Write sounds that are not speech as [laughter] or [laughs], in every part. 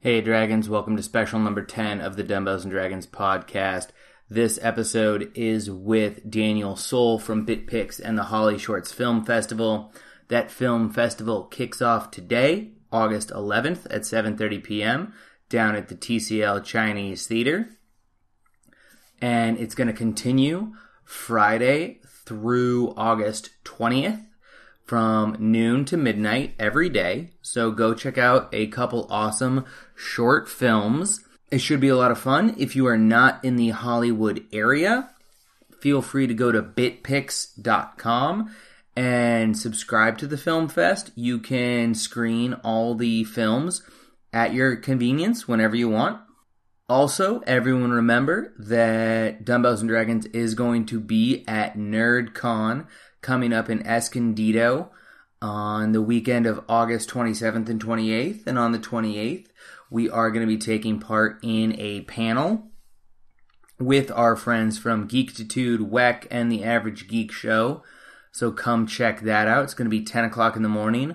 Hey, Dragons, welcome to special number 10 of the Dumbbells and Dragons podcast. This episode is with Daniel Sol from BitPix and the Holly Shorts Film Festival. That film festival kicks off today, August 11th at 7:30 p.m. down at the TCL Chinese Theater. And it's going to continue Friday through August 20th from noon to midnight every day. So go check out a couple awesome short films. It should be a lot of fun. If you are not in the Hollywood area, feel free to go to bitpix.com and subscribe to the Film Fest. You can screen all the films at your convenience whenever you want. Also, everyone remember that Dumbbells and Dragons is going to be at NerdCon coming up in Escondido on the weekend of August 27th and 28th. And on the 28th, we are going to be taking part in a panel with our friends from Geekitude, WEC, and the Average Geek Show. So come check that out. It's going to be 10 o'clock in the morning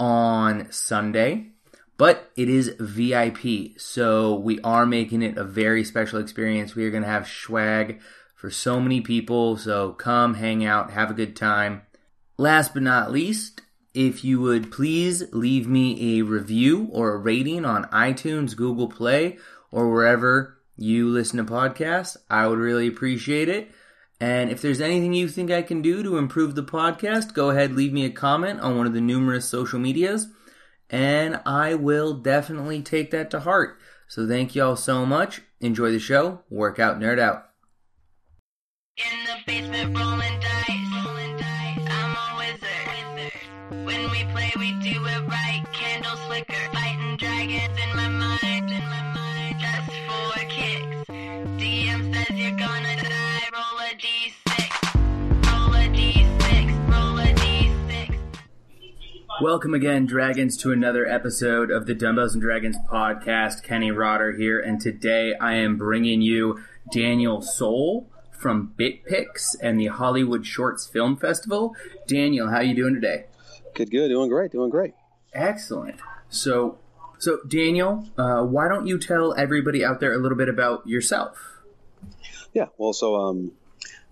on Sunday. But it is VIP, so we are making it a very special experience. We are going to have swag for so many people. So come hang out, have a good time. Last but not least, if you would please leave me a review or a rating on iTunes, Google Play, or wherever you listen to podcasts, I would really appreciate it. And if there's anything you think I can do to improve the podcast, go ahead, leave me a comment on one of the numerous social medias, and I will definitely take that to heart. So thank you all so much. Enjoy the show. Work out, nerd out. In the basement rolling dice. Rolling dice. I'm a wizard. When we play, we do it right. Candles flicker. Fighting dragons in my mind. In my mind. Just for kicks. DM says you're gonna die. Roll a d6. Roll a d6. Roll a d6. Welcome again, Dragons, to another episode of the Dumbbells and Dragons podcast. Kenny Rotter here, and today I am bringing you Daniel Sol from BitPix and the Hollywood Shorts Film Festival. Daniel, how are you doing today? Good, good, doing great, doing great. Excellent. So, so Daniel, uh, why don't you tell everybody out there a little bit about yourself? Yeah, well, so um,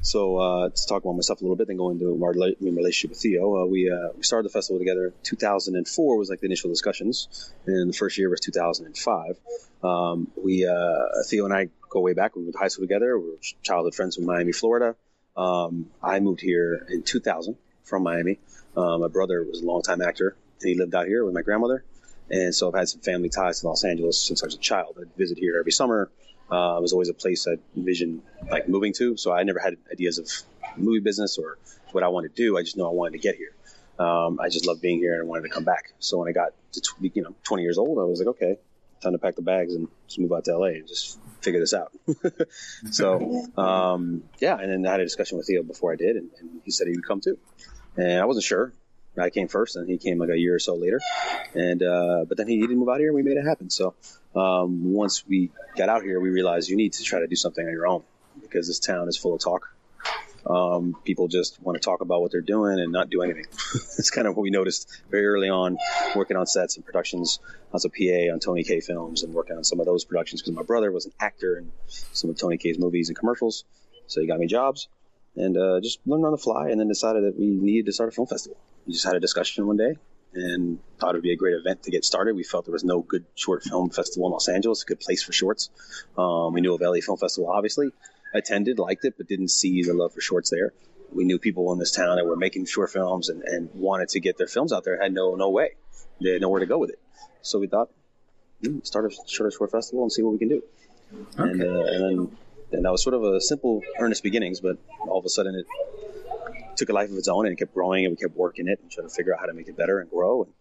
so uh, to talk about myself a little bit, then go into our relationship with Theo. Uh, we uh, we started the festival together. 2004 was like the initial discussions, and the first year was 2005. Um, we uh, Theo and I go way back. We went to high school together. We were childhood friends from Miami, Florida. Um, I moved here in 2000 from Miami. Uh, my brother was a longtime actor, and he lived out here with my grandmother. And so I've had some family ties to Los Angeles since I was a child. I'd visit here every summer. Uh, it was always a place I envisioned like moving to. So I never had ideas of movie business or what I wanted to do. I just know I wanted to get here. Um, I just loved being here and wanted to come back. So when I got to tw- you know 20 years old, I was like, okay, time to pack the bags and just move out to LA and just figure this out. [laughs] so um, yeah, and then I had a discussion with Theo before I did, and, and he said he would come too, and I wasn't sure. I came first, and he came like a year or so later, and uh, but then he didn't move out here, and we made it happen. So um, once we got out here, we realized you need to try to do something on your own because this town is full of talk. Um, people just want to talk about what they're doing and not do anything. [laughs] That's kind of what we noticed very early on, working on sets and productions. I was a PA on Tony Kaye films and working on some of those productions because my brother was an actor in some of Tony Kaye's movies and commercials, so he got me jobs and uh, just learned on the fly. And then decided that we needed to start a film festival. We just had a discussion one day and thought it would be a great event to get started. We felt there was no good short film festival in Los Angeles, a good place for shorts. Um, we knew of LA Film Festival, obviously. Attended, liked it, but didn't see the love for shorts there. We knew people in this town that were making short films and, and wanted to get their films out there. Had no no way. They had nowhere to go with it. So we thought, hmm, start a short short festival and see what we can do. And, uh, and then and that was sort of a simple, earnest beginnings, but all of a sudden it took a life of its own and it kept growing and we kept working it and trying to figure out how to make it better and grow. And,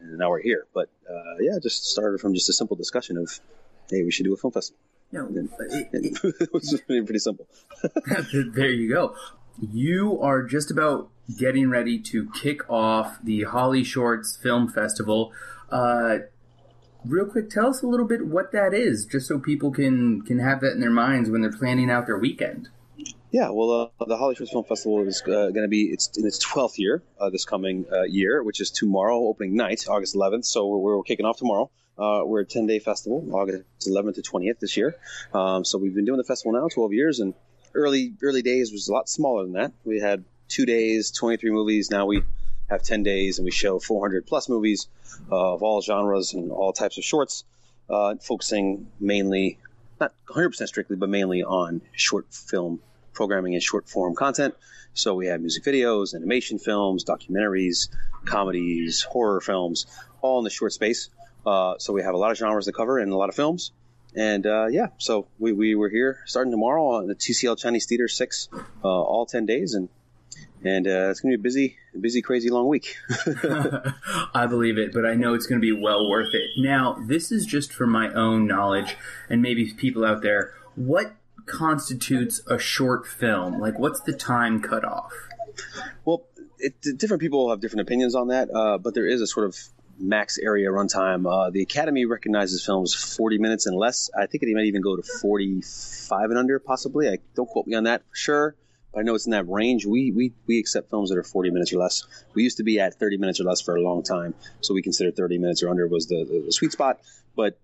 and now we're here. But uh, yeah, just started from just a simple discussion of, hey, we should do a film festival. No, And it- it- [laughs] it was pretty, pretty simple. [laughs] [laughs] there you go. You are just about getting ready to kick off the Holly Shorts Film Festival. Uh, real quick, tell us a little bit what that is, just so people can can have that in their minds when they're planning out their weekend. Yeah, well, uh, the Holly Shorts Film Festival is uh, going to be it's in its 12th year uh, this coming uh, year, which is tomorrow, opening night, August 11th. So we're, we're kicking off tomorrow. Uh, we're a 10 day festival, August 11th to 20th this year. Um, so we've been doing the festival now 12 years, and early early days was a lot smaller than that. We had two days, 23 movies. Now we have 10 days, and we show 400 plus movies uh, of all genres and all types of shorts, uh, focusing mainly, not 100% strictly, but mainly on short film programming and short form content. So we have music videos, animation films, documentaries, comedies, horror films, all in the short space. Uh, so we have a lot of genres to cover and a lot of films. And uh, yeah, so we, we were here starting tomorrow on the TCL Chinese Theater six, uh, all ten days, and and uh, it's gonna be a busy, busy, crazy long week. [laughs] [laughs] I believe it, but I know it's going to be well worth it. Now, this is just for my own knowledge, and maybe people out there. What constitutes a short film? Like, what's the time cutoff? Well, it, different people have different opinions on that, uh, but there is a sort of max area runtime. Uh, the Academy recognizes films 40 minutes and less. I think it might even go to 45 and under, possibly. I don't quote me on that for sure, but I know it's in that range. We we we accept films that are 40 minutes or less. We used to be at 30 minutes or less for a long time, so we considered 30 minutes or under was the, the, the sweet spot. But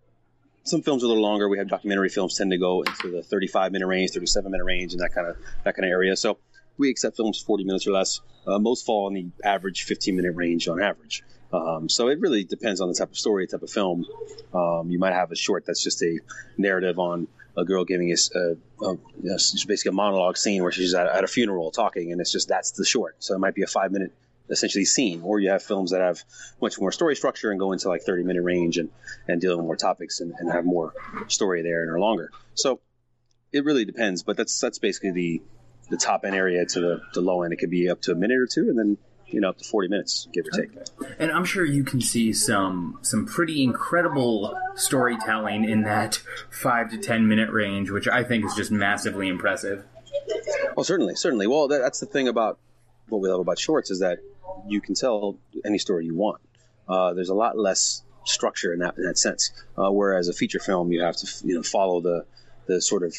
some films are a little longer. We have documentary films tend to go into the 35 minute range, 37 minute range, and that kind of that kind of area. So we accept films 40 minutes or less. Uh, most fall in the average 15 minute range on average. Um, so it really depends on the type of story, type of film. Um, you might have a short that's just a narrative on a girl giving us a, a, basically a monologue scene where she's at, at, a funeral talking, and it's just that's the short. So it might be a five minute essentially scene, or you have films that have much more story structure and go into like 30 minute range and, and deal with more topics and, and have more story there and are longer. So it really depends, but that's that's basically the the top end area to the, the low end. It could be up to a minute or two, and then you know up to 40 minutes give or take. And i'm sure you can see some some pretty incredible storytelling in that 5 to 10 minute range which i think is just massively impressive. Well certainly certainly. Well that, that's the thing about what we love about shorts is that you can tell any story you want. Uh, there's a lot less structure in that in that sense. Uh, whereas a feature film you have to you know follow the the sort of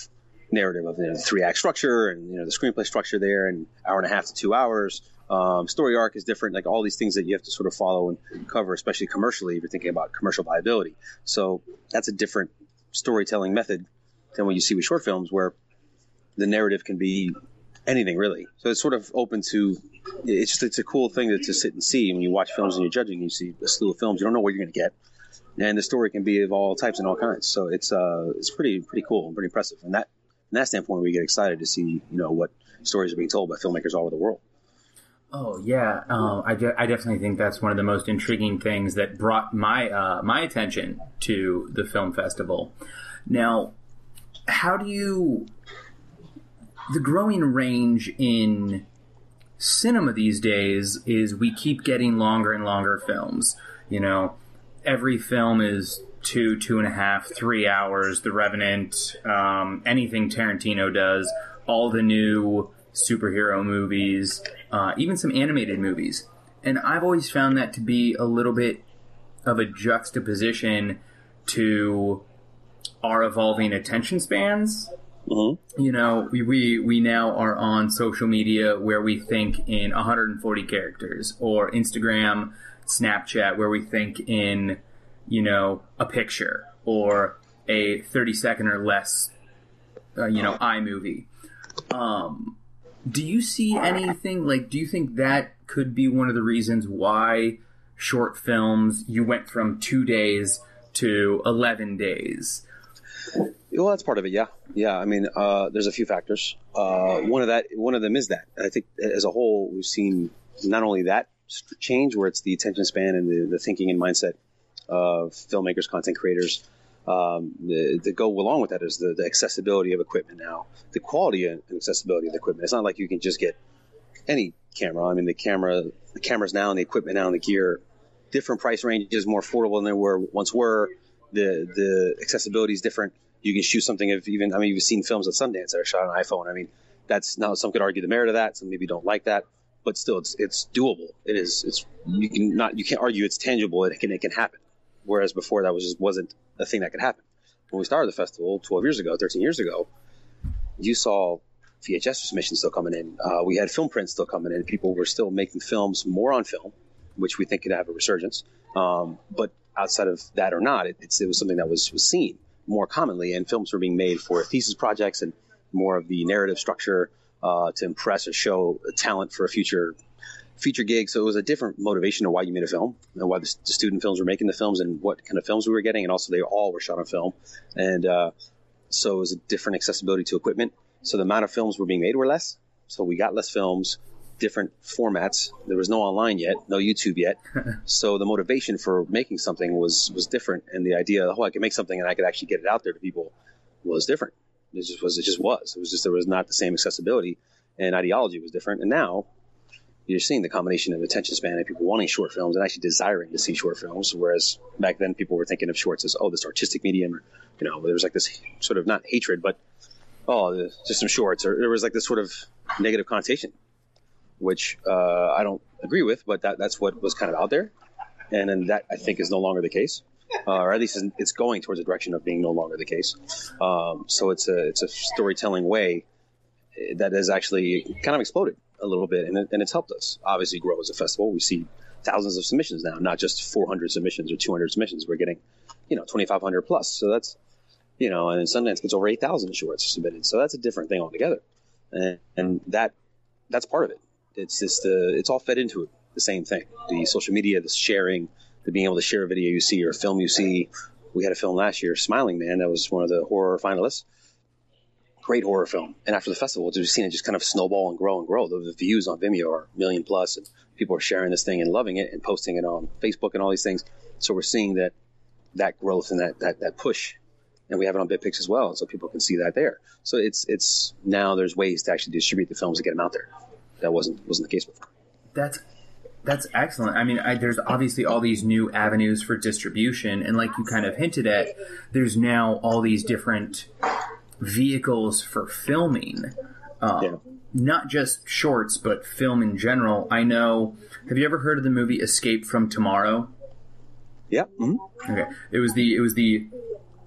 narrative of you know, the three act structure and you know the screenplay structure there and hour and a half to two hours um, story arc is different, like all these things that you have to sort of follow and cover, especially commercially if you're thinking about commercial viability. So that's a different storytelling method than what you see with short films, where the narrative can be anything really. So it's sort of open to. It's just it's a cool thing to, to sit and see when you watch films and you're judging. You see a slew of films, you don't know what you're going to get, and the story can be of all types and all kinds. So it's uh it's pretty pretty cool and pretty impressive. And that from that standpoint, we get excited to see you know what stories are being told by filmmakers all over the world. Oh yeah, um, I, de- I definitely think that's one of the most intriguing things that brought my uh, my attention to the film festival. Now, how do you the growing range in cinema these days is we keep getting longer and longer films. You know, every film is two, two and a half, three hours. The Revenant, um, anything Tarantino does, all the new superhero movies, uh, even some animated movies. And I've always found that to be a little bit of a juxtaposition to our evolving attention spans. Mm-hmm. You know, we, we we now are on social media where we think in 140 characters, or Instagram, Snapchat, where we think in, you know, a picture or a 30 second or less, uh, you know, iMovie. Um, do you see anything like? Do you think that could be one of the reasons why short films you went from two days to eleven days? Well, that's part of it. Yeah, yeah. I mean, uh, there's a few factors. Uh, one of that, one of them is that I think as a whole, we've seen not only that change, where it's the attention span and the, the thinking and mindset of filmmakers, content creators, um, the, the, go along with that is the, the, accessibility of equipment now, the quality and accessibility of the equipment. It's not like you can just get any camera. I mean, the camera, the cameras now and the equipment now and the gear, different price ranges, more affordable than they were once were. The the accessibility is different. You can shoot something of even. I mean, you've seen films at Sundance that are shot on iPhone. I mean, that's now some could argue the merit of that. Some maybe don't like that, but still, it's it's doable. It is. It's you can not you can't argue it's tangible. It can it can happen. Whereas before that was just wasn't a thing that could happen. When we started the festival 12 years ago, 13 years ago, you saw VHS submissions still coming in. Uh, we had film prints still coming in. People were still making films more on film, which we think could have a resurgence. Um, but outside of that or not, it, it was something that was, was seen more commonly, and films were being made for thesis projects and more of the narrative structure uh, to impress or show talent for a future feature gig. So it was a different motivation of why you made a film and why the, the, student films were making the films and what kind of films we were getting. And also they all were shot on film. And, uh, so it was a different accessibility to equipment. So the amount of films were being made were less. So we got less films, different formats. There was no online yet, no YouTube yet. [laughs] so the motivation for making something was, was different. And the idea, oh, I could make something and I could actually get it out there to people was different. It just was, it just was. It was just, there was not the same accessibility and ideology was different. And now you're seeing the combination of attention span and people wanting short films and actually desiring to see short films. Whereas back then people were thinking of shorts as, oh, this artistic medium, or, you know, there was like this sort of not hatred, but, oh, just some shorts, or there was like this sort of negative connotation, which uh, I don't agree with, but that, that's what was kind of out there. And then that I think is no longer the case. Uh, or at least it's going towards the direction of being no longer the case. Um, so it's a it's a storytelling way that has actually kind of exploded a little bit, and, it, and it's helped us obviously grow as a festival. We see thousands of submissions now, not just 400 submissions or 200 submissions. We're getting, you know, 2,500 plus. So that's, you know, and Sundance gets over 8,000 shorts submitted. So that's a different thing altogether, and, and that that's part of it. It's just the it's all fed into it. The same thing. The social media, the sharing, the being able to share a video you see or a film you see. We had a film last year, Smiling Man, that was one of the horror finalists great horror film. And after the festival, we've seen it just kind of snowball and grow and grow. The, the views on Vimeo are a million plus, and people are sharing this thing and loving it and posting it on Facebook and all these things. So we're seeing that that growth and that that, that push, and we have it on BitPix as well, so people can see that there. So it's it's now there's ways to actually distribute the films and get them out there. That wasn't wasn't the case before. That's that's excellent. I mean, I, there's obviously all these new avenues for distribution, and like you kind of hinted at, there's now all these different vehicles for filming. Um, yeah. Not just shorts, but film in general. I know. Have you ever heard of the movie Escape from Tomorrow? Yeah. Mm-hmm. Okay. It was the it was the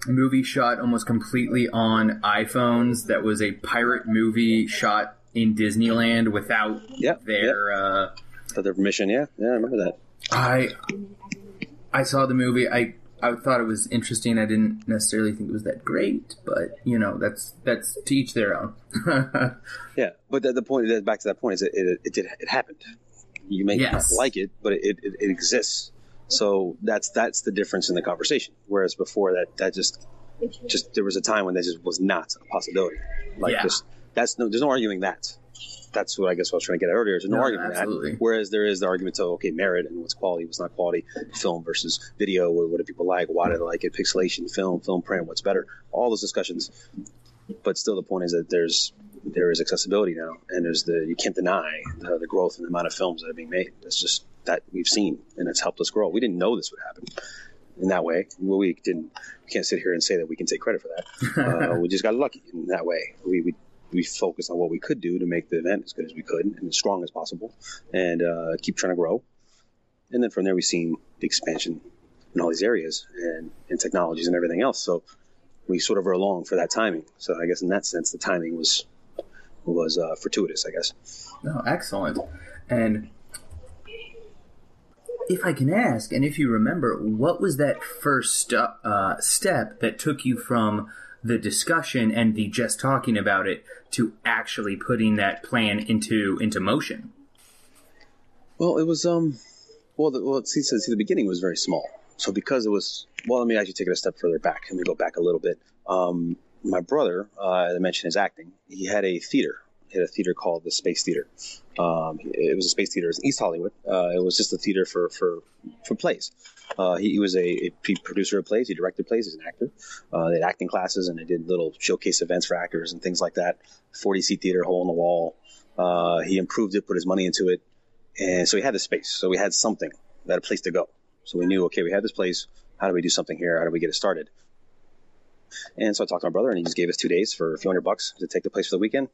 movie shot almost completely on iPhones. That was a pirate movie shot in Disneyland without yep. their yep. Uh, without their permission. Yeah, yeah, I remember that. I I saw the movie. I I thought it was interesting. I didn't necessarily think it was that great, but you know, that's that's to each their own. [laughs] yeah, but the, the point back to that point is it it, it, did, it happened. You may yes. not like it, but it, it, it exists. So that's that's the difference in the conversation. Whereas before that that just just there was a time when that just was not a possibility. Like yeah. just that's no there's no arguing that that's what I guess I was trying to get at earlier. There's no, no argument absolutely. that. Whereas there is the argument to okay, merit and what's quality, what's not quality, film versus video. What, what do people like? Why do they like it? Pixelation, film, film print. What's better? All those discussions. But still, the point is that there's there is accessibility now, and there's the you can't deny the, the growth and the amount of films that are being made. That's just that we've seen, and it's helped us grow. We didn't know this would happen in that way. Well, we didn't. We can't sit here and say that we can take credit for that. [laughs] uh, we just got lucky in that way. We, we we focused on what we could do to make the event as good as we could and as strong as possible, and uh, keep trying to grow. And then from there, we've seen the expansion in all these areas and, and technologies and everything else. So we sort of were along for that timing. So I guess in that sense, the timing was was uh, fortuitous. I guess. Oh, excellent. And if I can ask, and if you remember, what was that first uh, step that took you from the discussion and the just talking about it to actually putting that plan into into motion? Well, it was um, well, the, well, see, see, the beginning was very small. So because it was, well, let me actually take it a step further back. Let me go back a little bit. Um, my brother, uh, I mentioned his acting. He had a theater. Had a theater called the Space Theater. Um, it was a space theater in East Hollywood. Uh, it was just a theater for for for plays. Uh, he, he, was a, a, producer of plays. He directed plays. He's an actor. Uh, they had acting classes and they did little showcase events for actors and things like that. 40 seat theater, hole in the wall. Uh, he improved it, put his money into it. And so he had the space. So we had something, we had a place to go. So we knew, okay, we had this place. How do we do something here? How do we get it started? And so I talked to my brother and he just gave us two days for a few hundred bucks to take the place for the weekend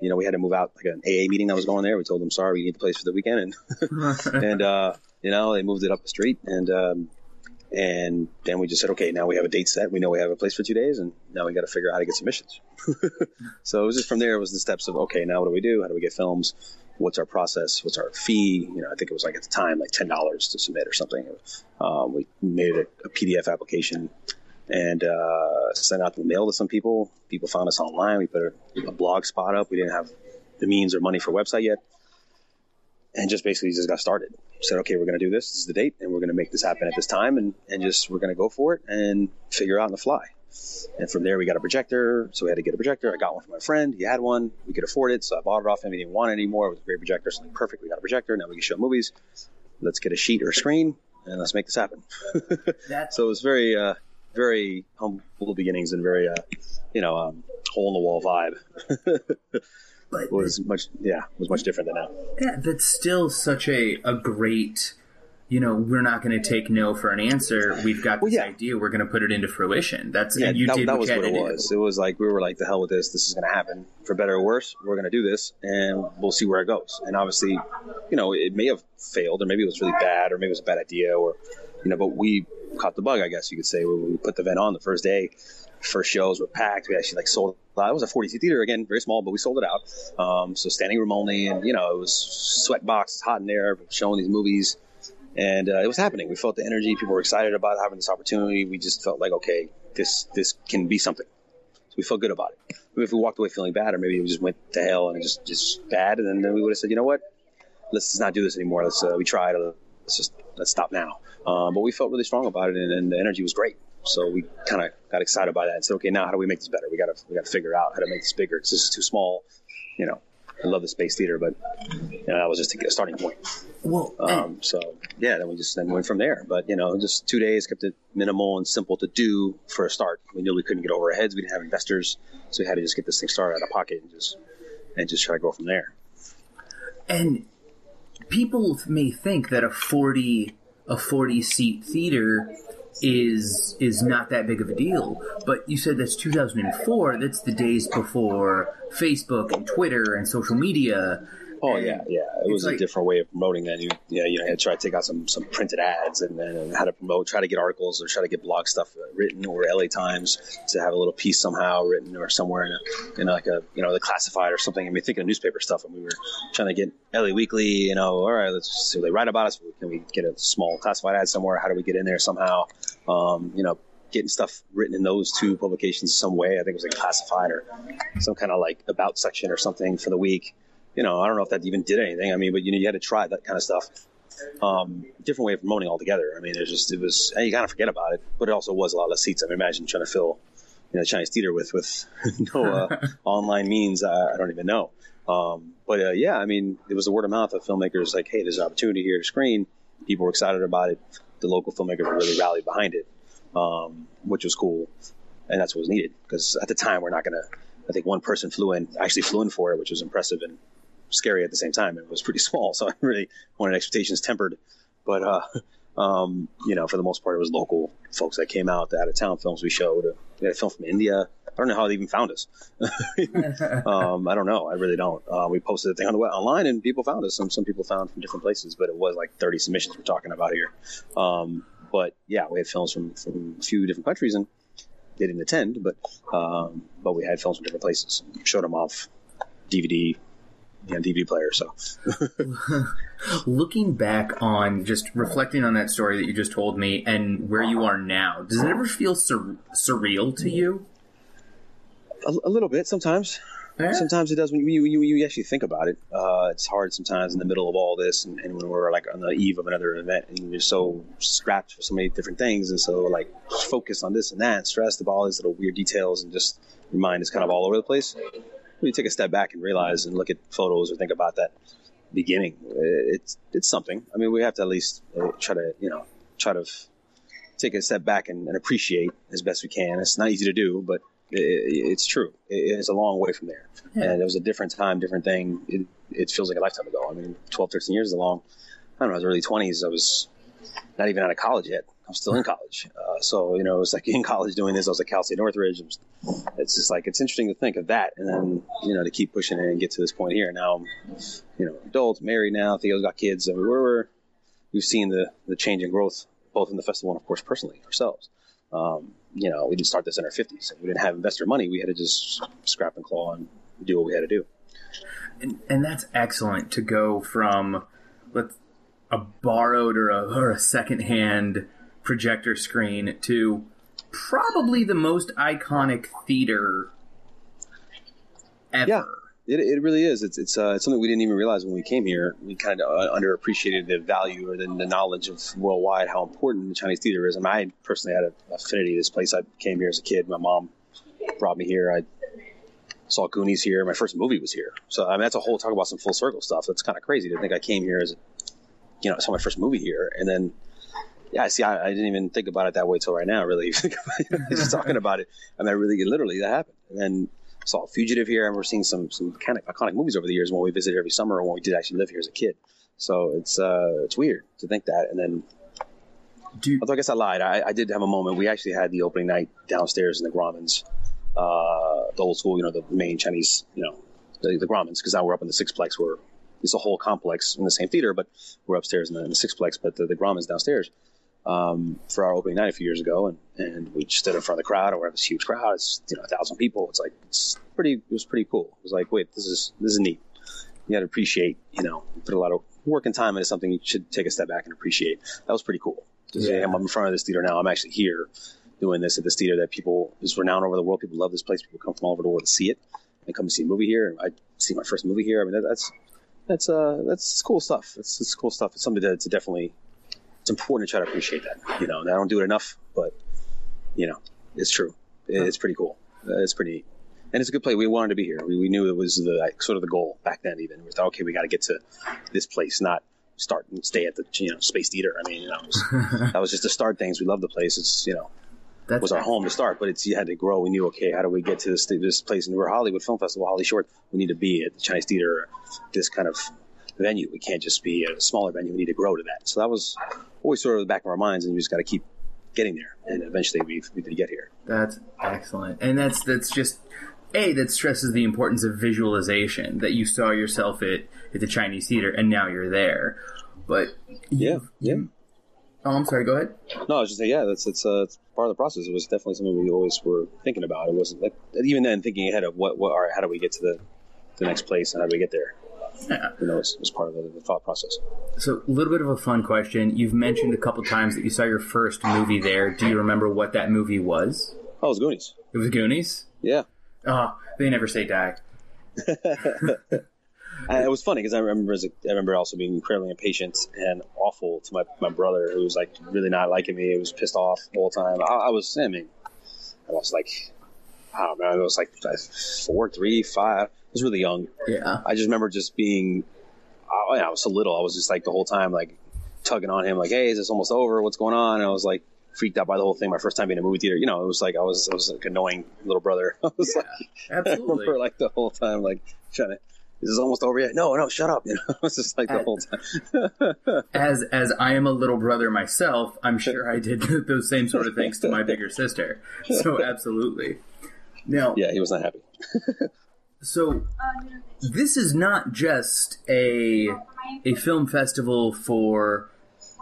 you know, we had to move out like an AA meeting that was going there. We told them, sorry, we need the place for the weekend. And, [laughs] and, uh, you know, they moved it up the street and, um, and then we just said, okay, now we have a date set. We know we have a place for two days and now we got to figure out how to get submissions. [laughs] so it was just from there, it was the steps of, okay, now what do we do? How do we get films? what's our process, what's our fee. You know, I think it was like at the time like ten dollars to submit or something. Um, we made a PDF application and uh, sent out the mail to some people. People found us online. We put a, a blog spot up. We didn't have the means or money for a website yet, and just basically just got started. Said, okay, we're going to do this. This is the date, and we're going to make this happen at this time, and and just we're going to go for it and figure out on the fly. And from there, we got a projector. So we had to get a projector. I got one from my friend. He had one. We could afford it. So I bought it off him. He didn't want it anymore. It was a great projector. So like, perfect. We got a projector. Now we can show movies. Let's get a sheet or a screen and let's make this happen. [laughs] so it was very, uh, very humble beginnings and very, uh, you know, um, hole in the wall vibe. [laughs] But was much, yeah, was much different than now. yeah, that's still such a, a great, you know, we're not going to take no for an answer. We've got this Well, yeah. idea. We're going to put it into fruition. That's Yeah, you that, did that was what it to do. was. It was like we were like, the hell with this. This is going to happen for better or worse. We're going to do this, and we'll see where it goes. And obviously, you know, it may have failed, or maybe it was really bad, or maybe it was a bad idea, or you know, but we caught the bug, I guess you could say. We put the event on the first day, first shows were packed. We actually like sold. Out. It was a 40 seat theater again, very small, but we sold it out. Um, so standing room only, and you know, it was sweat box, hot in there, showing these movies and uh, it was happening. We felt the energy. People were excited about having this opportunity. We just felt like, okay, this this can be something. So we felt good about it. Maybe if we walked away feeling bad, or maybe we just went to hell and just just bad, and then we would have said, you know what, let's just not do this anymore. Let's uh, we tried. Let's just let's stop now. Um, but we felt really strong about it, and, and the energy was great. So we kind of got excited by that and said, okay, now how do we make this better? We got to we got to figure out how to make this bigger because this is too small. You know, I love the space theater, but you know, that was just a starting point. Well, Um, so yeah, then we just then went from there. But you know, just two days kept it minimal and simple to do for a start. We knew we couldn't get over our heads. We didn't have investors, so we had to just get this thing started out of pocket and just and just try to go from there. And people may think that a forty a forty seat theater is is not that big of a deal. But you said that's 2004. That's the days before Facebook and Twitter and social media. Oh And yeah, yeah. It was like- a different way of promoting that. You, yeah, you know, had to try to take out some some printed ads and then how to promote, try to get articles or try to get blog stuff written or LA Times to have a little piece somehow written or somewhere in a in like a you know the classified or something. I mean, thinking of newspaper stuff, and we were trying to get LA Weekly. You know, all right, let's see what they write about us. Can we get a small classified ad somewhere? How do we get in there somehow? Um, you know. Getting stuff written in those two publications some way. I think it was like classified or some kind of like about section or something for the week you know, I don't know if that even did anything. I mean, but you know, you had to try that kind of stuff. Um, different way of promoting altogether. I mean, it was just, it was, you kind of forget about it, but it also was a lot less seats. I mean, imagine trying to fill, you know, Chinese theater with, with [laughs] no, uh, [laughs] online means. Uh, I don't even know. Um, but, uh, yeah, I mean, it was the word of mouth of filmmakers like, Hey, there's an opportunity here to screen. People were excited about it. The local filmmakers really rallied behind it, um, which was cool. And that's what was needed because at the time we're not going to, I think one person flew in, actually flew in for it, which was impressive and scary at the same time. It was pretty [laughs] small, so I really wanted expectations tempered. But uh, um, you know, for the most part, it was local folks that came out. The out of town films we showed. We had a film from India. I don't know how they even found us. [laughs] um, I don't know. I really don't. Uh, we posted the thing on the web, online, and people found us. Some some people found from different places, but it was like 30 submissions we're talking about here. Um, but yeah, we had films from from a few different countries, and they didn't attend, but um, but we had films from different places. Showed them off DVD, know, DVD player. So [laughs] Looking back on just reflecting on that story that you just told me and where you are now, does it ever feel sur- surreal to you? a, a little bit sometimes. Yeah. Sometimes it does when you, you, you actually think about it. Uh, it's hard sometimes in the middle of all this, and, and when we're like on the eve of another event, and you're so strapped for so many different things, and so like focused on this and that, and stressed about all these little weird details, and just your mind is kind of all over the place. You take a step back and realize and look at photos or think about that beginning, it's it's something. I mean, we have to at least uh, try to you know try to take a step back and, and appreciate as best we can. It's not easy to do, but it, it's true. It, it's a long way from there. And it was a different time, different thing. It, it feels like a lifetime ago. I mean, 12, 13 years is a long, I don't know, I was early 20s. I was not even out of college yet. I'm still in college. Uh, so, you know, it was like [laughs] in college doing this. I was at Cal State Northridge. It's just like, it's interesting to think of that. And then, you know, to keep pushing it and get to this point here. Now I'm, you know, adult, married now. Theo's got kids. I mean, we're, we're, we've seen the, the change and growth both in the festival and, of course, personally ourselves. Um, you know, we didn't start this in our 50s. We didn't have investor money. We had to just scrap and claw and do what we had to do. And, and that's excellent to go from let's a borrowed or a, or a secondhand projector screen to probably the most iconic theater ever. Yeah. It, it really is. It's it's, uh, it's something we didn't even realize when we came here. We kind of uh, underappreciated the value or the, the knowledge of worldwide how important the Chinese theater is. I mean, I personally had an affinity to this place. I came here as a kid. My mom brought me here. I saw Goonies here. My first movie was here. So I mean, that's a whole talk about some full circle stuff. That's kind of crazy to think I came here as, you know, I saw my first movie here, and then yeah, see, I, I didn't even think about it that way till right now. Really, [laughs] just talking about it. I mean, I really literally that happened, and then saw Fugitive here, and we're seeing some some kind of iconic movies over the years when we visited every summer, or when we did actually live here as a kid. So it's uh, it's weird to think that, and then. Do you, Although I guess I lied. I, I did have a moment. We actually had the opening night downstairs in the Grauman's, uh, the old school, you know, the main Chinese, you know, the, the Grauman's, because now we're up in the Sixplex where it's a whole complex in the same theater, but we're upstairs in the, in the Sixplex, but the, the Grauman's downstairs um, for our opening night a few years ago, and, and we stood in front of the crowd, and we have this huge crowd. It's you know a thousand people. It's like it's pretty. It was pretty cool. It was like, wait, this is this is neat. You got to appreciate. You know, put a lot of work and time into something. You should take a step back and appreciate. That was pretty cool. Yeah. I'm in front of this theater now. I'm actually here doing this at this theater that people is renowned over the world. People love this place. People come from all over the world to see it and come to see a movie here. I see my first movie here. I mean, that, that's that's uh that's cool stuff. It's, it's cool stuff. It's something to, to definitely. It's important to try to appreciate that. You know, I don't do it enough, but you know, it's true. It's pretty cool. Uh, It's pretty, and it's a good place. We wanted to be here. We, we knew it was the like, sort of the goal back then. Even we thought, okay, we got to get to this place, not start and stay at the you know space theater. I mean, you know, it was, [laughs] that was just to start things. We love the place. It's you know that's was our home to start, but it's you had to grow. We knew, okay, how do we get to this this place? And we're Hollywood Film Festival, Holly Short. We need to be at the Chinese Theater, this kind of venue. We can't just be a smaller venue. We need to grow to that. So that was always sort of the back of our minds, and we just got to keep getting there. And eventually, we we did get here. That's excellent, and that's that's just a that stresses the importance of visualization. That you saw yourself at at the Chinese theater, and now you're there. But Yeah, yeah. oh, I'm sorry. Go ahead. No, I was just saying, yeah, that's it's, uh, it's part of the process. It was definitely something we always were thinking about. It wasn't like even then thinking ahead of what what right, how do we get to the the next place and how do we get there? Yeah. You know, was, part of the, the thought process. So, a little bit of a fun question. You've mentioned a couple times that you saw your first movie there. Do you remember what that movie was? Oh, it was Goonies. It was Goonies. Yeah. Oh, they never say die. And [laughs] uh, it was funny because I remember as a, I remember also being incredibly impatient and awful to my, my brother who was like really not liking me. He was pissed off the whole time. I, I was I mean I was like I don't know. I was like four, three, five. I was really young. Yeah. I just remember just being I, I was so little. I was just like the whole time like tugging on him like, hey, is this almost over? What's going on? And I was like freaked out by the whole thing. My first time being in a movie theater, you know, it was like I was I was like annoying little brother. [laughs] I was like [laughs] I Absolutely. remember like the whole time, like trying to. Is this almost over yet? No, no, shut up. [laughs] You know, it's just like the Uh, whole time. as as I am a little brother myself, I'm sure I did those same sort of things to my bigger sister. So absolutely. Now, yeah, he was not happy. So this is not just a a film festival for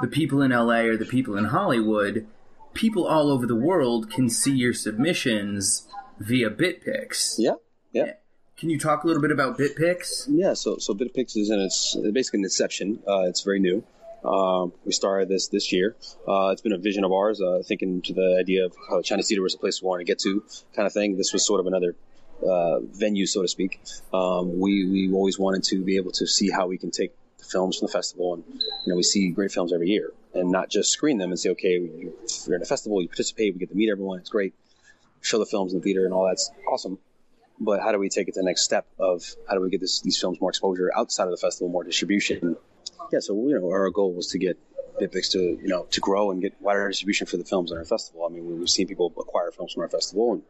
the people in LA or the people in Hollywood. People all over the world can see your submissions via BitPix. Yeah, yeah, Can you talk a little bit about BitPix? yeah. So, so BitPix is in its basically an inception. Uh, it's very new. Um, we started this this year. Uh, it's been a vision of ours, uh, thinking to the idea of how Chinese theater was a place we wanted to get to, kind of thing. This was sort of another uh, venue, so to speak. Um, we we always wanted to be able to see how we can take the films from the festival, and you know we see great films every year, and not just screen them and say, okay, you- you're in a festival, you participate, we get to meet everyone, it's great. Show the films in the theater and all that's awesome. But how do we take it to the next step of how do we get this, these films more exposure outside of the festival, more distribution? Yeah, so you know our goal was to get BitPix to you know to grow and get wider distribution for the films on our festival. I mean, we- we've seen people acquire films from our festival, and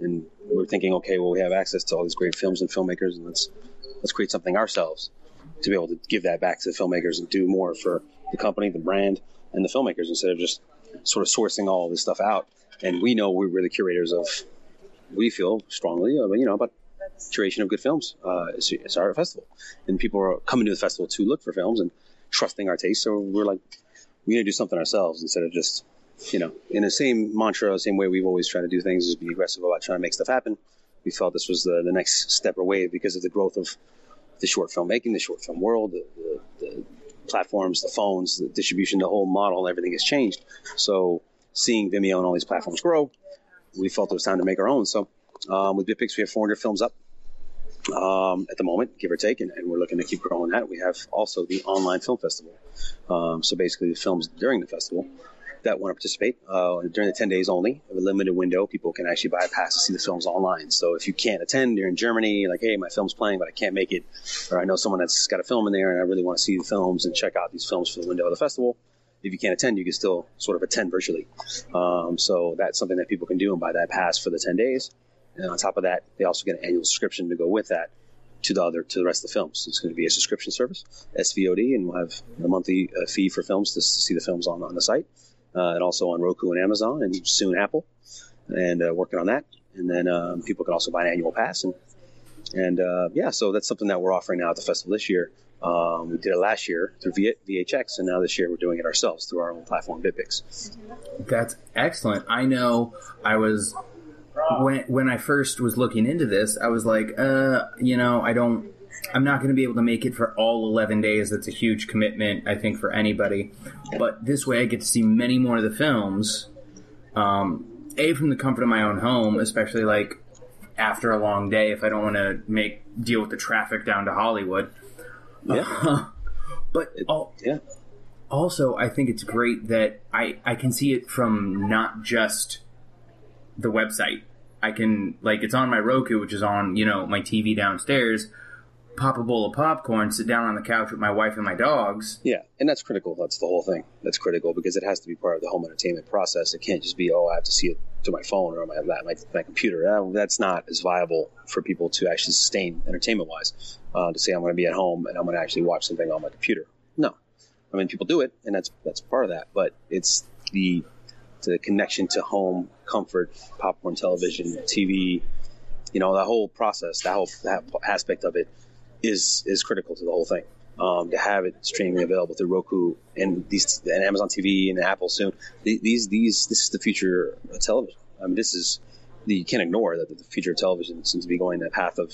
and we're thinking, okay, well, we have access to all these great films and filmmakers, and let's let's create something ourselves to be able to give that back to the filmmakers and do more for the company, the brand, and the filmmakers instead of just sort of sourcing all this stuff out. And we know we're the curators of. We feel strongly, you know, about curation of good films. Uh, it's, it's our festival, and people are coming to the festival to look for films and trusting our taste. So we're like, we need to do something ourselves instead of just, you know, in the same mantra, same way we've always tried to do things is be aggressive about trying to make stuff happen. we felt this was the, the next step or wave because of the growth of the short filmmaking, the short film world, the, the, the platforms, the phones, the distribution, the whole model, everything has changed. So seeing Vimeo and all these platforms grow, we felt it was time to make our own. So um, with BitPix, we have 400 films up um, at the moment, give or take, and, and, we're looking to keep growing that. We have also the online film festival. Um, so basically, the films during the festival that want to participate uh, during the 10 days only, a limited window, people can actually buy a pass to see the films online. So if you can't attend, you're in Germany, like, hey, my film's playing, but I can't make it, or I know someone that's got a film in there and I really want to see the films and check out these films for the window of the festival. If you can't attend, you can still sort of attend virtually. Um, so that's something that people can do and buy that pass for the 10 days. And on top of that, they also get an annual subscription to go with that to the other to the rest of the films. It's going to be a subscription service, SVOD, and we'll have a monthly uh, fee for films to, to, see the films on on the site, and also on Roku and Amazon, and soon Apple, and uh, working on that. And then um, people can also buy an annual pass, and and uh, yeah, so that's something that we're offering now at the festival this year. Um, we did it last year through v- VHX, and now this year we're doing it ourselves through our own platform, BitPix. That's excellent. I know I was when when I first was looking into this, I was like, uh, you know, I don't, I'm not going to be able to make it for all 11 days. That's a huge commitment, I think, for anybody. But this way, I get to see many more of the films. Um, a from the comfort of my own home, especially like after a long day, if I don't want to make deal with the traffic down to Hollywood. Yeah. Uh, [laughs] but all, yeah. Also, I think it's great that I I can see it from not just the website. I can like it's on my Roku, which is on you know my TV downstairs. Pop a bowl of popcorn, sit down on the couch with my wife and my dogs. Yeah, and that's critical. That's the whole thing. That's critical because it has to be part of the home entertainment process. It can't just be oh I have to see it to my phone or my my, my computer. That, that's not as viable for people to actually sustain entertainment wise. Uh, to say I'm going to be at home and I'm going to actually watch something on my computer. No, I mean people do it, and that's that's part of that. But it's the the connection to home comfort, popcorn television, TV, you know, that whole process, that whole that aspect of it is is critical to the whole thing. Um, to have it streaming available through Roku and these and Amazon TV and Apple soon. These these this is the future of television. I mean, this is you can't ignore that the future of television seems to be going the path of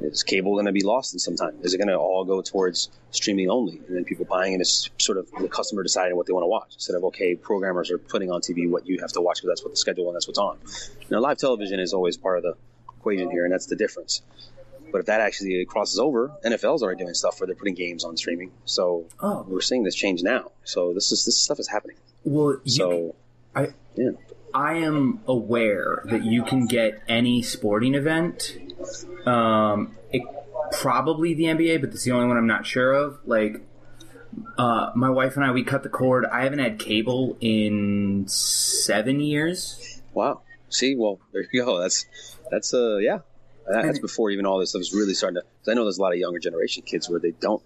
is cable going to be lost in some time? Is it going to all go towards streaming only, and then people buying it is sort of the customer deciding what they want to watch instead of okay, programmers are putting on TV what you have to watch because that's what the schedule and that's what's on. Now, live television is always part of the equation here, and that's the difference. But if that actually crosses over, NFL's already doing stuff where they're putting games on streaming. So oh. we're seeing this change now. So this is this stuff is happening. Well, so I yeah. I am aware that you can get any sporting event um, it, probably the NBA, but that's the only one I'm not sure of. Like, uh, my wife and I, we cut the cord. I haven't had cable in seven years. Wow. See, well, there you go. That's that's uh, yeah, that's before even all this stuff was really starting to. Cause I know there's a lot of younger generation kids where they don't.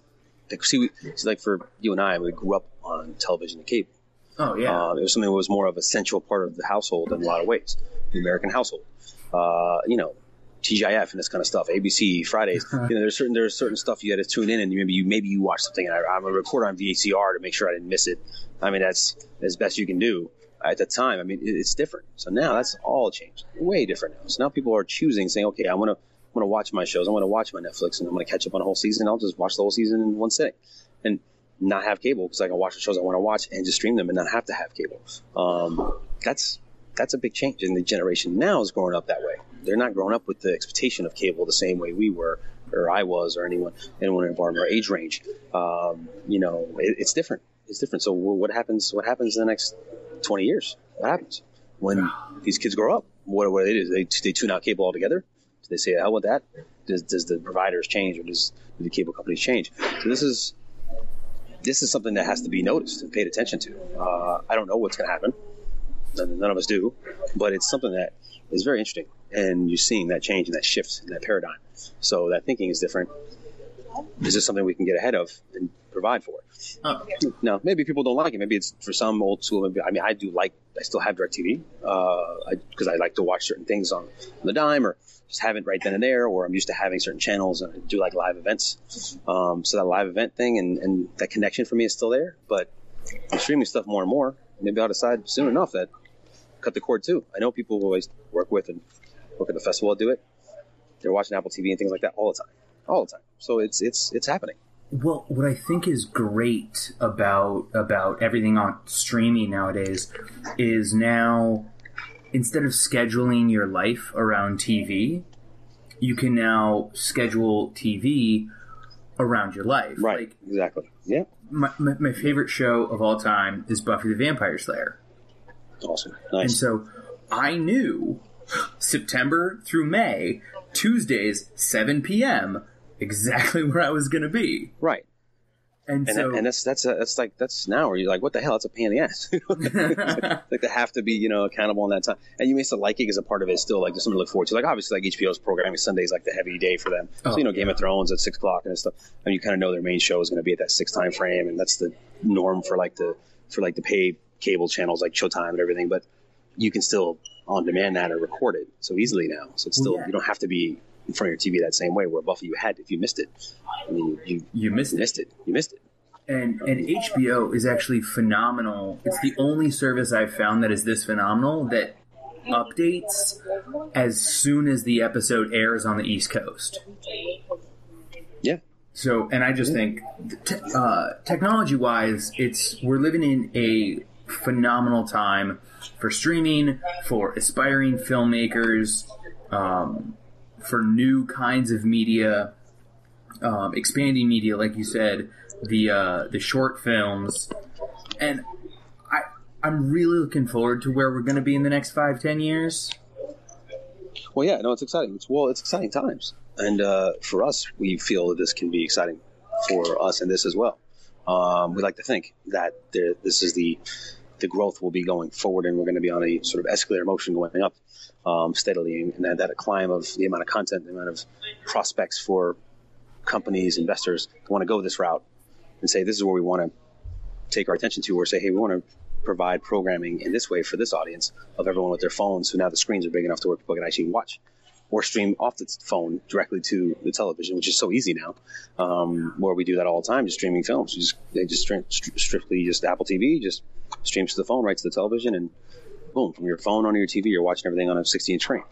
They, see, we, it's like for you and I, we grew up on television and cable. Oh yeah, uh, it was something that was more of a central part of the household in a lot of ways, the American household. Uh, you know, TGIF and this kind of stuff, ABC Fridays. [laughs] you know, there's certain there's certain stuff you had to tune in, and maybe you maybe you watch something, and I, am gonna record on VCR to make sure I didn't miss it. I mean, that's as best you can do at the time. I mean, it's different. So now that's all changed, way different now. So now people are choosing, saying, okay, I want to I want to watch my shows, I want to watch my Netflix, and I'm going to catch up on a whole season. I'll just watch the whole season in one sitting, and not have cable because I can watch the shows I want to watch and just stream them and not have to have cable. Um, that's that's a big change, and the generation now is growing up that way they're not growing up with the expectation of cable the same way we were, or I was, or anyone anyone in our age range. Um, you know, it, it's different. It's different. So what happens? What happens in the next twenty years? What happens when these kids grow up? What, what do they do? They, they tune out cable altogether? Do they say, "Hell with that"? Does, does the providers change, or does do the cable companies change? So this is this is something that has to be noticed and paid attention to. Uh, I don't know what's going to happen. None, none, of us do, but it's something that is very interesting and you're seeing that change and that shift in that paradigm. So that thinking is different. Is this something we can get ahead of and provide for? Oh. Now, maybe people don't like it. Maybe it's for some old school. Maybe, I mean, I do like. I still have DirecTV because uh, I, I, like to watch certain things on, on the dime or just have it right then and there. Or I'm used to having certain channels and I do like live events. Um, so that live event thing and, and that connection for me is still there. But I'm streaming stuff more and more. Maybe I'll decide soon enough that cut the cord too. I know people who always work with and work at the festival, do it. They're watching Apple TV and things like that all the time, all the time. So it's it's it's happening. Well, what I think is great about about everything on streaming nowadays is now instead of scheduling your life around TV, you can now schedule TV around your life. Right. Like exactly. Yeah. my, my, my favorite show of all time is Buffy the Vampire Slayer. Awesome. Nice. And so I knew September through May, Tuesdays, 7 p.m., exactly [laughs] where I was going to be. right. And, And, so, that, and that's that's a, that's like that's now where you're like, what the hell? That's a pain in the ass. [laughs] [laughs] like they have to be you know accountable in that time, and you may still like it as a part of it. Still, like there's something to look forward to. Like obviously, like HBO's programming Sundays like the heavy day for them. Oh, so you know, Game of Thrones at six o'clock and stuff. And you kind of know their main show is going to be at that six time frame, and that's the norm for like the for like the paid cable channels like Showtime and everything. But you can still on demand that or record it so easily now. So it's still Yeah. you don't have to be in front of your TV that same way. Where Buffy, you had if you missed it, I mean you you missed you it. missed it, you missed it. And, and HBO is actually phenomenal. It's the only service I've found that is this phenomenal that updates as soon as the episode airs on the East Coast. Yeah. So, and I just think, te- uh, technology wise, it's we're living in a phenomenal time for streaming, for aspiring filmmakers, um, for new kinds of media, um, expanding media, like you said, the uh, the short films, and I I'm really looking forward to where we're going to be in the next five ten years. Well, yeah, no, it's exciting. It's well, it's exciting times, and uh, for us, we feel that this can be exciting for us and this as well. Um, we like to think that there, this is the the growth will be going forward, and we're going to be on a sort of escalator motion going up um, steadily, and that, that a climb of the amount of content, the amount of prospects for companies, investors to want to go this route and say this is where we want to take our attention to, or say, hey, we want to provide programming in this way for this audience of everyone with their phones. So now the screens are big enough to where people can actually watch or stream off the phone directly to the television, which is so easy now. Um, where we do that all the time, just streaming films. Just they just stream, st- strictly just Apple TV, just streams to the phone, right to the television, and boom, from your phone onto your TV, you're watching everything on a 16 inch screen.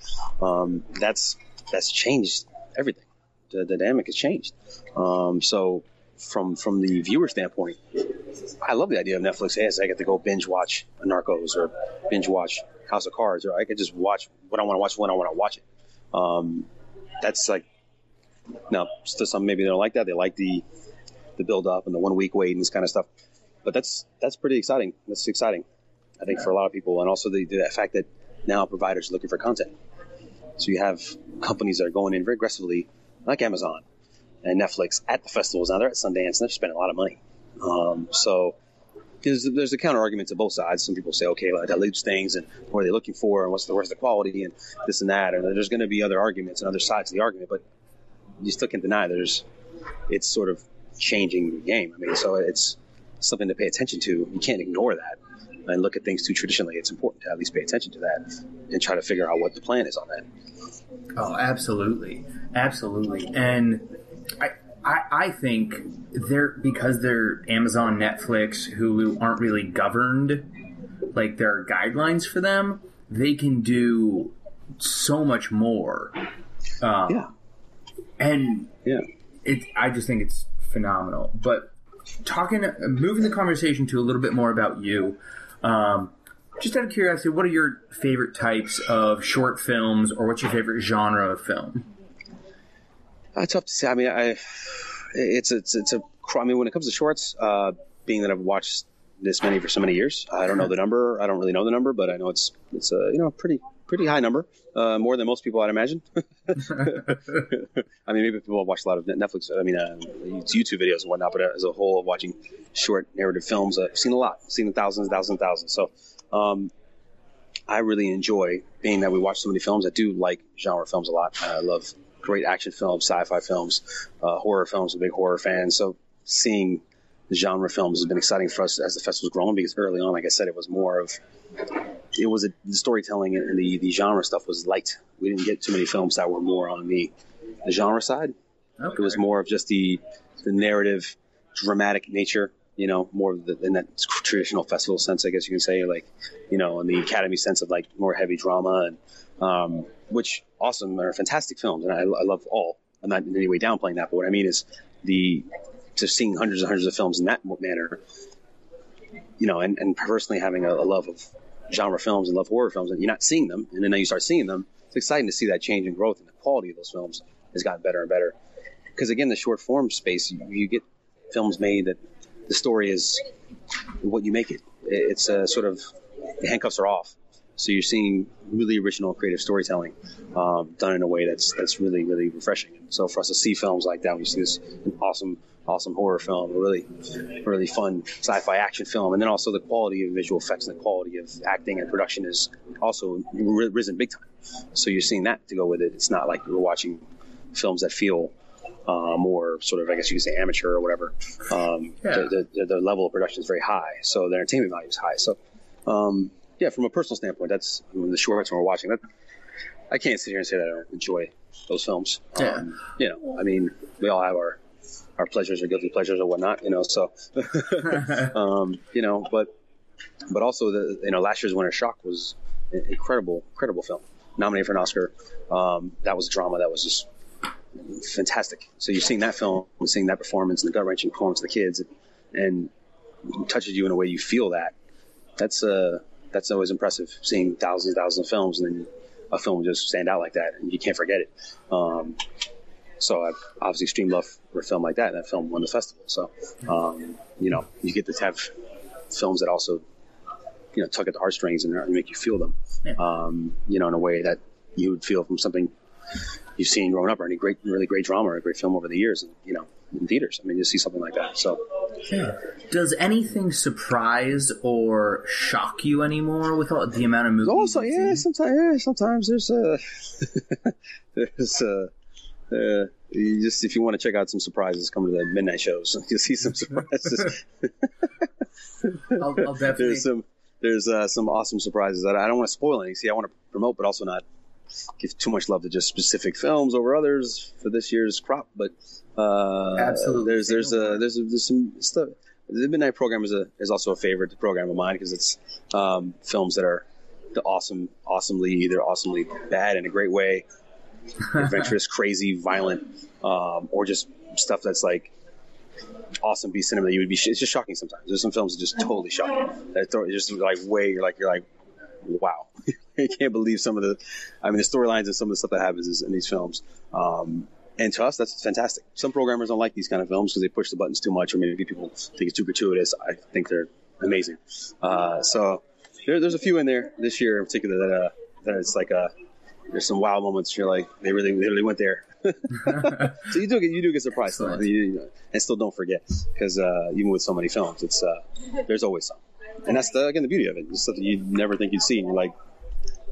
Um, that's that's changed everything. The, the dynamic has changed. Um, so from from the viewer standpoint, I love the idea of Netflix. Hey, I get to go binge watch Narcos or binge watch House of Cards, or I could just watch what I want to watch when I want to watch it. Um, that's like now to some maybe they don't like that. They like the the build up and the one week wait and this kind of stuff. But that's that's pretty exciting. That's exciting, I think, for a lot of people, and also the, the fact that now providers are looking for content. So you have companies that are going in very aggressively, like Amazon and Netflix, at the festivals. Now they're at Sundance and they're spending a lot of money. Um, so there's, there's a counter argument to both sides. Some people say, okay, like, that leaves things, and what are they looking for, and what's the where's the quality, and this and that. And there's going to be other arguments and other sides to the argument, but you still can't deny there's it's sort of changing the game. I mean, so it's something to pay attention to. You can't ignore that and look at things too traditionally. It's important to at least pay attention to that and try to figure out what the plan is on that. Oh, absolutely, absolutely, and I, I, I think they're because they're Amazon, Netflix, Hulu aren't really governed. Like there are guidelines for them. They can do so much more. Um, Yeah. and Yeah. it. I just think it's phenomenal. But talking, moving the conversation to a little bit more about you. Um, just out of curiosity, what are your favorite types of short films, or what's your favorite genre of film? Uh, tough to say. I mean, I it's it's it's a. I mean, when it comes to shorts, uh, being that I've watched this many for so many years, I don't know the number. I don't really know the number, but I know it's it's a you know pretty pretty high number, uh, more than most people I'd imagine. [laughs] I mean, maybe people watch a lot of Netflix. I mean, uh, YouTube videos and whatnot, but as a whole, watching short narrative films, I've seen a lot. I've seen thousands, thousands, thousands. So. Um, I really enjoy being that we watch so many films. I do like genre films a lot. I love great action films, sci-fi films, uh, horror films. I'm a big horror fan. So seeing genre films has been exciting for us as the festival's grown because early on, like I said, it was more of it was a, the storytelling and the, the genre stuff was light. We didn't get too many films that were more on the, the genre side. Okay. It was more of just the the narrative, dramatic nature, you know, more of the, in that traditional festival sense, I guess you can say, like, you know, in the Academy sense of like more heavy drama and, um, which awesome are fantastic films, and I, I love all. I'm not in any way downplaying that, but what I mean is the just seeing hundreds and hundreds of films in that manner, you know, and, and personally having a, a love of genre films and love horror films, and you're not seeing them, and then you start seeing them. It's exciting to see that change in growth and the quality of those films has gotten better and better. Because again, the short form space, you, you get films made that the story is what you make it. It's a sort of the handcuffs are off. So you're seeing really original creative storytelling um, done in a way that's that's really really refreshing. So for us to see films like that, we see this awesome awesome horror film, a really really fun sci-fi action film, and then also the quality of visual effects and the quality of acting and production is also risen big time. So you're seeing that to go with it. It's not like you're watching films that feel uh, more sort of, I guess you could say, amateur or whatever. Um, yeah. the, the, the, level of production is very high, so the entertainment value is high. So, um, yeah, from a personal standpoint, that's I mean, the shorts when we're watching that. I can't sit here and say that I don't enjoy those films. Yeah. Um, you know, I mean, we all have our our pleasures or guilty pleasures or whatnot. You know, so [laughs] [laughs] um, you know, but but also the you know last year's Winter Shock was an incredible, incredible film, nominated for an Oscar. Um, that was drama that was just fantastic. So you're seeing that film, and seeing that performance, and the gut wrenching performance of the kids, and, and touches you in a way you feel that. That's uh that's always impressive. Seeing thousands and thousands of films, and then a film just stand out like that, and you can't forget it. Um, so I obviously extreme love for a film like that, and that film won the festival. So um, you know, you get to have films that also you know tug at the heartstrings and make you feel them. Um, you know, in a way that you would feel from something you've seen growing up or any great, really great drama or a great film over the years, and you know, in theaters. I mean, you see something like that. So, yeah. Does anything surprise or shock you anymore with all the amount of movies? Also, yeah, sometimes, yeah, sometimes there's uh, [laughs] there's uh, uh, you just if you want to check out some surprises, come to the midnight shows. [laughs] You'll see some surprises. I'll, I'll [laughs] definitely. There's some there's uh, some awesome surprises that I don't want to spoil any. See, I want to promote, but also not give too much love to just specific films over others for this year's crop. But uh, absolutely, there's there's a, there's a, there's some stuff. The Midnight Program is a is also a favorite program of mine because it's um, films that are the awesome, awesomely either awesomely bad in a great way, [laughs] adventurous, crazy, violent, um, or just stuff that's like awesome B cinema that you would be. It's just shocking sometimes. There's some films that just totally shocking. That just like way you're like you're like wow. [laughs] I can't believe some of the, I mean, the storylines and some of the stuff that happens in these films. Um, and to us, that's fantastic. Some programmers don't like these kind of films because they push the buttons too much, or maybe people think it's too gratuitous. I think they're amazing. Uh, so there, there's a few in there this year in particular that uh, that it's like a uh, there's some wow moments. You're like they really they really went there. [laughs] so you do get you do get surprised, though, and still don't forget because uh, even with so many films, it's uh, there's always some, and that's the again the beauty of it. It's something you never think you'd see, and you're like,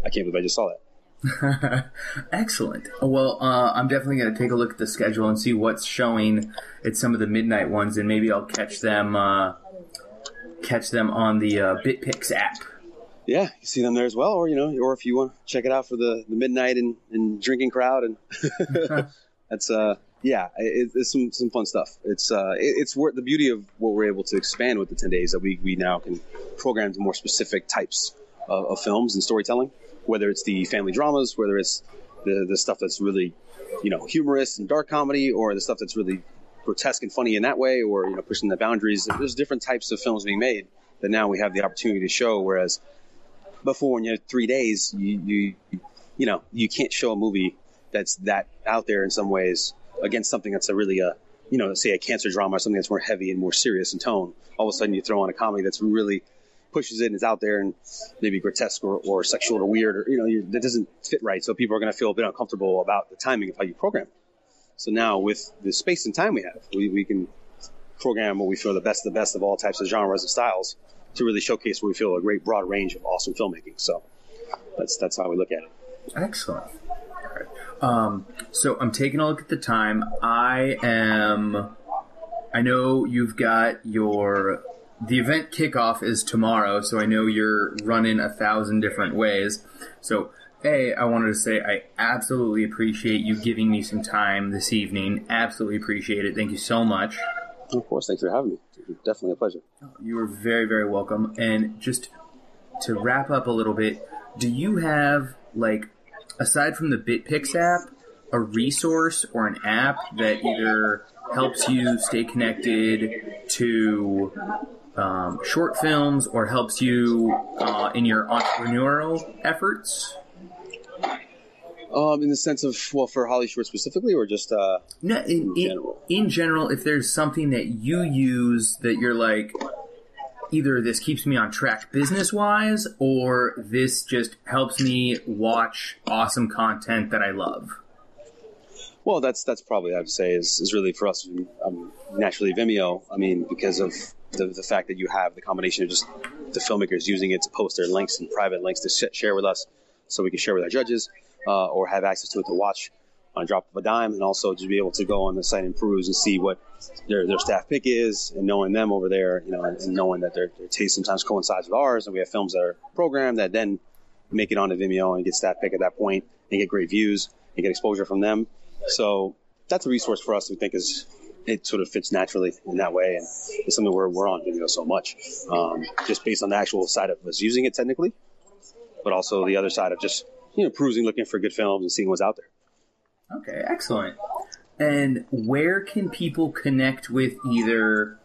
I can't believe I just saw that. [laughs] Excellent. Well, uh, I'm definitely going to take a look at the schedule and see what's showing at some of the midnight ones, and maybe I'll catch them uh, catch them on the uh, BitPix app. Yeah, you see them there as well, or you know, or if you want to check it out for the, the midnight and, and drinking crowd, and [laughs] that's uh yeah, it, it's some some fun stuff. It's uh it, it's worth the beauty of what we're able to expand with the ten days that we we now can program to more specific types of, of films and storytelling whether it's the family dramas, whether it's the the stuff that's really, you know, humorous and dark comedy, or the stuff that's really grotesque and funny in that way, or you know, pushing the boundaries. There's different types of films being made that now we have the opportunity to show. Whereas before, when you had three days, you you you know, you can't show a movie that's that out there in some ways against something that's a really a you know, say a cancer drama or something that's more heavy and more serious in tone. All of a sudden, you throw on a comedy that's really pushes it and is out there and maybe grotesque or, or sexual or weird or you know that doesn't fit right. So people are going to feel a bit uncomfortable about the timing of how you program. So now with the space and time we have, we, we can program what we feel the best of the best of all types of genres and styles to really showcase what we feel a great broad range of awesome filmmaking. So that's that's how we look at it. Excellent. Um, so I'm taking a look at the time. I am. I know you've got your the event kickoff is tomorrow, so I know you're running a thousand different ways. So, A, I wanted to say I absolutely appreciate you giving me some time this evening. Absolutely appreciate it. Thank you so much. Of course, thanks for having me. Definitely a pleasure. You are very, very welcome. And just to wrap up a little bit, do you have like aside from the BitPix app, a resource or an app that either helps you stay connected to um, short films or helps you uh, in your entrepreneurial efforts? Um, in the sense of well, for Holly Short specifically, or just uh, No, in, in, general. in general, if there's something that you use that you're like, either this keeps me on track business wise, or this just helps me watch awesome content that I love. Well, that's that's probably I'd say is, is really for us um, naturally Vimeo. I mean, because of the, the fact that you have the combination of just the filmmakers using it to post their links and private links to sh- share with us, so we can share with our judges uh, or have access to it to watch on drop of a dime, and also to be able to go on the site and peruse and see what their their staff pick is, and knowing them over there, you know, and, and knowing that their, their taste sometimes coincides with ours, and we have films that are programmed that then make it onto Vimeo and get staff pick at that point and get great views and get exposure from them. So that's a resource for us. We think is it sort of fits naturally in that way, and it's something where we're on Vimeo so much, um, just based on the actual side of us using it technically, but also the other side of just you know perusing, looking for good films and seeing what's out there. Okay, excellent. And where can people connect with either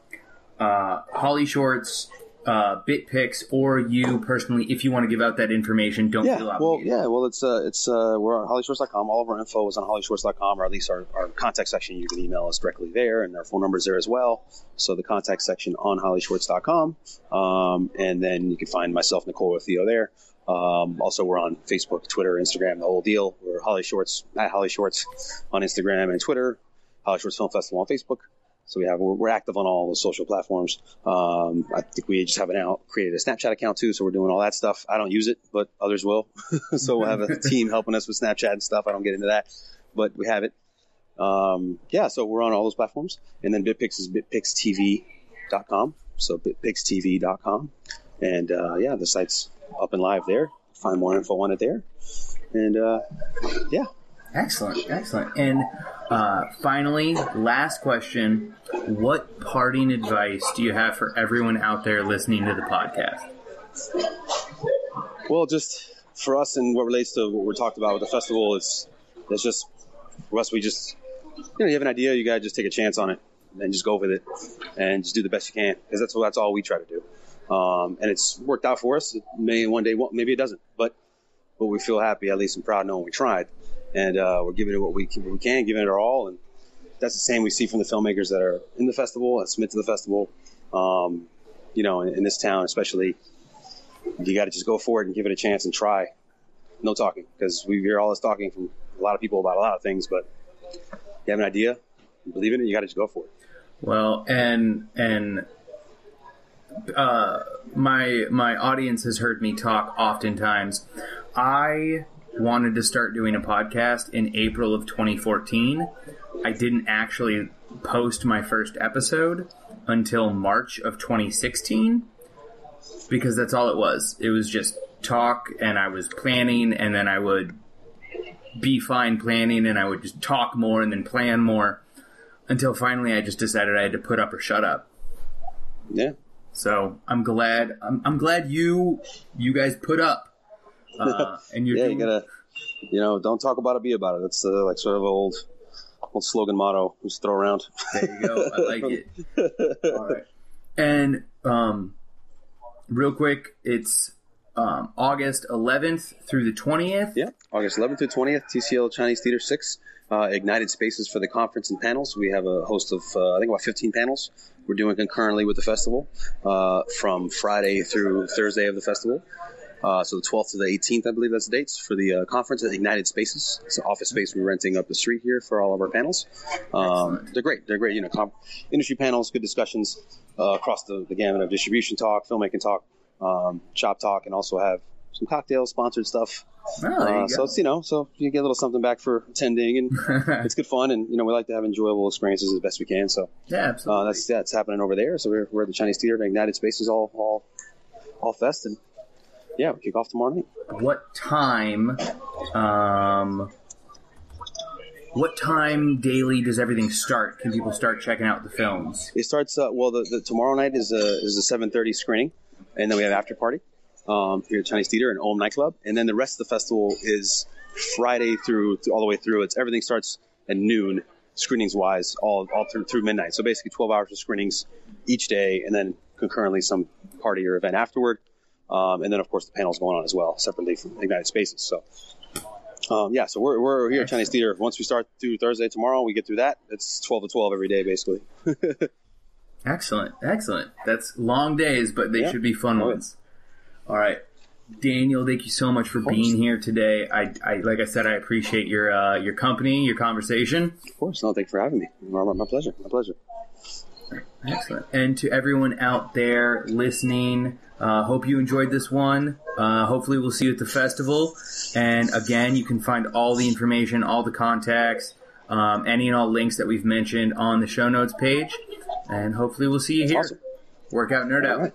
uh, Holly Shorts, uh, BitPix, or you personally? If you want to give out that information, don't Yeah, feel well, yeah, well, it's uh, it's uh, we're on hollyshorts.com. All of our info is on hollyshorts.com, or at least our, our contact section. You can email us directly there, and our phone number is there as well. So the contact section on hollyshorts.com, um, and then you can find myself, Nicole, or Theo there. Um, also, we're on Facebook, Twitter, Instagram, the whole deal. We're Holly Shorts at Holly Shorts on Instagram and Twitter. Holly Shorts Film Festival on Facebook. So we have we're, we're active on all the social platforms. Um, I think we just have an out created a Snapchat account too, so we're doing all that stuff. I don't use it, but others will. [laughs] so we'll have a [laughs] team helping us with Snapchat and stuff. I don't get into that, but we have it. Um, yeah, so we're on all those platforms, and then BitPix is bitpixtv.com. So bitpixtv.com, and uh, yeah, the site's up and live there. Find more info on it there, and uh, yeah. Excellent, excellent. And uh, finally, last question: What parting advice do you have for everyone out there listening to the podcast? Well, just for us and what relates to what we're talked about with the festival, it's it's just for us. We just you know you have an idea, you gotta just take a chance on it and just go with it and just do the best you can because that's that's all we try to do. Um, and it's worked out for us. It may one day, maybe it doesn't, but but we feel happy at least and proud knowing we tried, and uh, we're giving it what we can, we can, giving it our all, and that's the same we see from the filmmakers that are in the festival, that submit to the festival. Um, you know, in, in this town, especially, you got to just go for it and give it a chance and try. No talking, because we hear all this talking from a lot of people about a lot of things, but you have an idea, you believe in it, you got to just go for it. Well, and and uh, my my audience has heard me talk oftentimes. I wanted to start doing a podcast in April of 2014. I didn't actually post my first episode until March of 2016 because that's all it was. It was just talk, and I was planning, and then I would be fine planning, and I would just talk more and then plan more until finally I just decided I had to put up or shut up. Yeah, So I'm glad I'm, I'm glad you you guys put up, uh, [laughs] and you're yeah, doing, you gotta, you know, don't talk about it, be about it. That's uh, like sort of an old, old slogan motto. Just throw around. there you go. I like it. [laughs] All right. And um, real quick, it's um, August 11th through the 20th. Yeah, August 11th through 20th, TCL Chinese Theater 6, uh, Ignited Spaces for the conference and panels. We have a host of, uh, I think, about 15 panels we're doing concurrently with the festival uh, from Friday through Thursday of the festival. Uh, so the 12th to the 18th, I believe that's the dates for the uh, conference at Ignited Spaces. It's an office space we're renting up the street here for all of our panels. Um, they're great. They're great. You know, com- industry panels, good discussions uh, across the, the gamut of distribution talk, filmmaking talk, um, shop talk, and also have some cocktails, sponsored stuff. Oh, Uh, so it's you know, so you get a little something back for attending, and [laughs] it's good fun, and you know, we like to have enjoyable experiences as best we can. So yeah, uh, absolutely. that's yeah, it's happening over there. So we're, we're at the Chinese Theater, at Ignited Spaces, all all all fest, and yeah, we kick off tomorrow night. what time? Um, what time daily does everything start? Can people start checking out the films? It starts uh, well. The, the tomorrow night is a is a seven thirty screening, and then we have after party um, here at Chinese Theater and Om nightclub, and then the rest of the festival is Friday through, through all the way through. It's everything starts at noon, screenings wise, all all through through midnight. So basically, twelve hours of screenings each day, and then concurrently some party or event afterward, um, and then of course the panels going on as well separately from Ignited Spaces. So. Um, yeah, so we're, we're here at Chinese Theater. Once we start through Thursday tomorrow, we get through that. It's 12 to 12 every day, basically. [laughs] Excellent, excellent. That's long days, but they Yeah. should be fun Oh, ones. All right, Daniel, thank you so much for being here today. I, I like I said, I appreciate your uh, your company, your conversation. Of course. No, thanks for having me. My, pleasure. My pleasure. Excellent. And to everyone out there listening, uh, hope you enjoyed this one. Uh, hopefully, we'll see you at the festival. And again, you can find all the information, all the contacts, um, any and all links that we've mentioned on the show notes page. And hopefully, we'll see you here. Awesome. Work out, nerd out. All right.